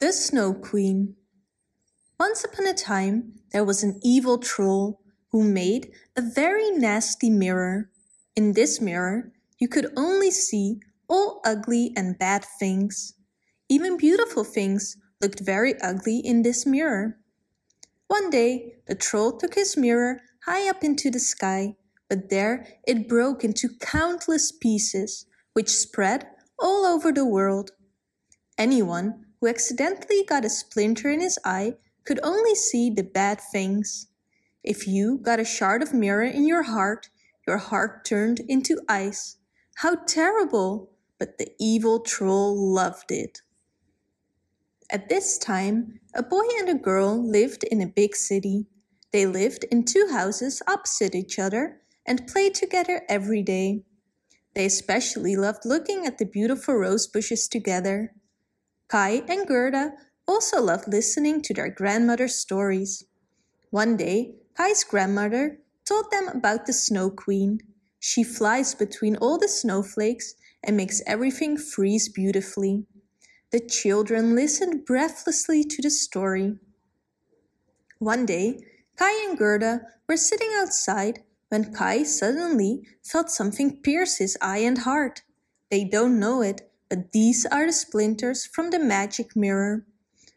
The Snow Queen Once upon a time there was an evil troll who made a very nasty mirror. In this mirror you could only see all ugly and bad things. Even beautiful things looked very ugly in this mirror. One day the troll took his mirror high up into the sky, but there it broke into countless pieces, which spread all over the world. Anyone who accidentally got a splinter in his eye could only see the bad things. If you got a shard of mirror in your heart, your heart turned into ice. How terrible! But the evil troll loved it. At this time, a boy and a girl lived in a big city. They lived in two houses opposite each other and played together every day. They especially loved looking at the beautiful rose bushes together. Kai and Gerda also loved listening to their grandmother's stories. One day, Kai's grandmother told them about the Snow Queen. She flies between all the snowflakes and makes everything freeze beautifully. The children listened breathlessly to the story. One day, Kai and Gerda were sitting outside when Kai suddenly felt something pierce his eye and heart. They don't know it, these are the splinters from the magic mirror.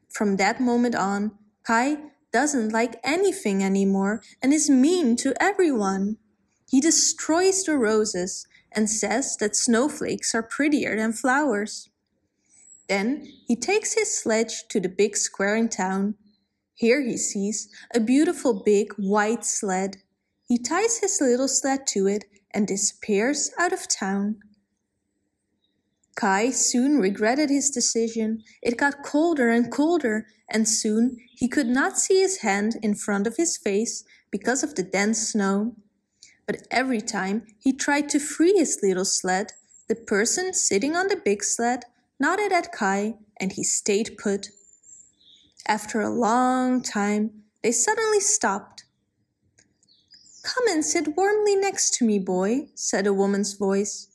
From that moment on, Kai doesn't like anything anymore and is mean to everyone. He destroys the roses and says that snowflakes are prettier than flowers. Then he takes his sledge to the big square in town. Here he sees a beautiful big white sled. He ties his little sled to it and disappears out of town. Kai soon regretted his decision. It got colder and colder, and soon he could not see his hand in front of his face because of the dense snow. But every time he tried to free his little sled, the person sitting on the big sled nodded at Kai, and he stayed put. After a long time, they suddenly stopped. Come and sit warmly next to me, boy, said a woman's voice.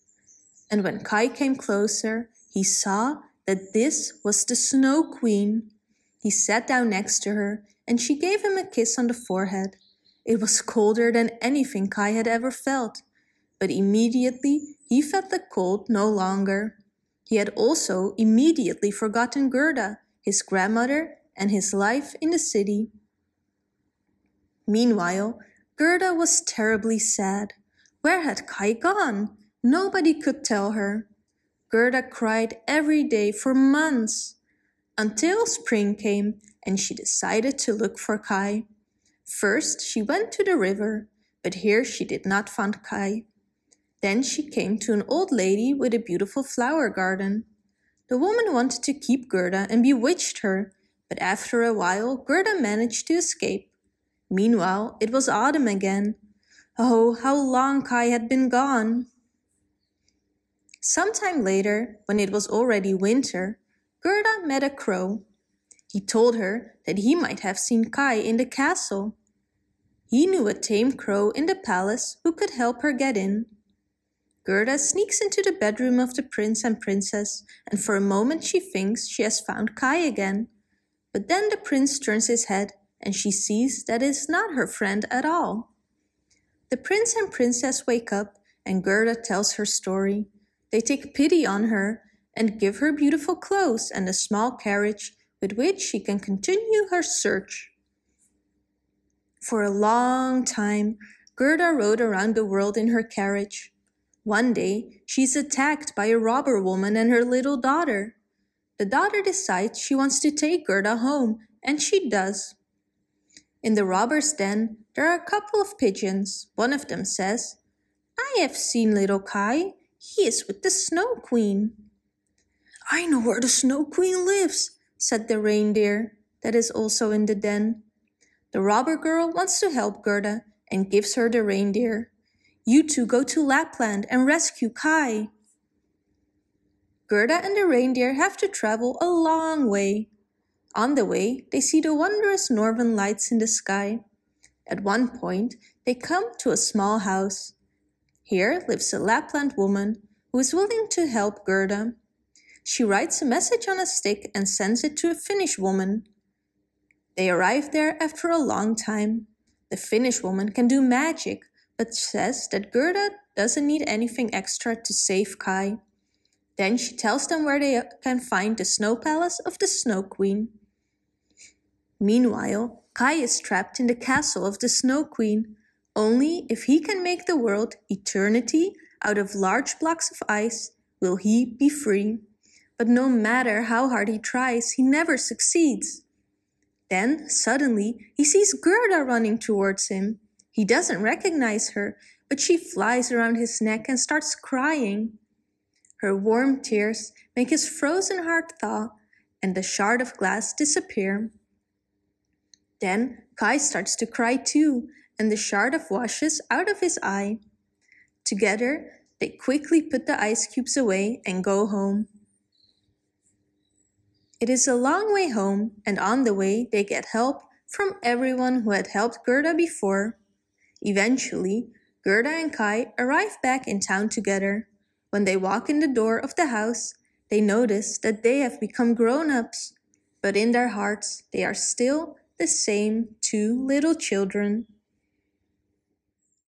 And when Kai came closer, he saw that this was the Snow Queen. He sat down next to her, and she gave him a kiss on the forehead. It was colder than anything Kai had ever felt, but immediately he felt the cold no longer. He had also immediately forgotten Gerda, his grandmother, and his life in the city. Meanwhile, Gerda was terribly sad. Where had Kai gone? Nobody could tell her. Gerda cried every day for months, until spring came and she decided to look for Kai. First, she went to the river, but here she did not find Kai. Then she came to an old lady with a beautiful flower garden. The woman wanted to keep Gerda and bewitched her, but after a while Gerda managed to escape. Meanwhile, it was autumn again. Oh, how long Kai had been gone! Some time later, when it was already winter, Gerda met a crow. He told her that he might have seen Kai in the castle. He knew a tame crow in the palace who could help her get in. Gerda sneaks into the bedroom of the prince and princess, and for a moment she thinks she has found Kai again. But then the prince turns his head, and she sees that it is not her friend at all. The prince and princess wake up, and Gerda tells her story. They take pity on her and give her beautiful clothes and a small carriage with which she can continue her search. For a long time, Gerda rode around the world in her carriage. One day, she's attacked by a robber woman and her little daughter. The daughter decides she wants to take Gerda home, and she does. In the robber's den, there are a couple of pigeons. One of them says, I have seen little Kai. He is with the Snow Queen. I know where the Snow Queen lives, said the reindeer that is also in the den. The robber girl wants to help Gerda and gives her the reindeer. You two go to Lapland and rescue Kai. Gerda and the reindeer have to travel a long way. On the way, they see the wondrous northern lights in the sky. At one point, they come to a small house. Here lives a Lapland woman who is willing to help Gerda. She writes a message on a stick and sends it to a Finnish woman. They arrive there after a long time. The Finnish woman can do magic, but says that Gerda doesn't need anything extra to save Kai. Then she tells them where they can find the snow palace of the Snow Queen. Meanwhile, Kai is trapped in the castle of the Snow Queen. Only if he can make the world eternity out of large blocks of ice will he be free. But no matter how hard he tries, he never succeeds. Then, suddenly, he sees Gerda running towards him. He doesn't recognize her, but she flies around his neck and starts crying. Her warm tears make his frozen heart thaw and the shard of glass disappear. Then Kai starts to cry too, and the shard of washes out of his eye. Together, they quickly put the ice cubes away and go home. It is a long way home, and on the way they get help from everyone who had helped Gerda before. Eventually, Gerda and Kai arrive back in town together. When they walk in the door of the house, they notice that they have become grown-ups, but in their hearts they are still the same two little children.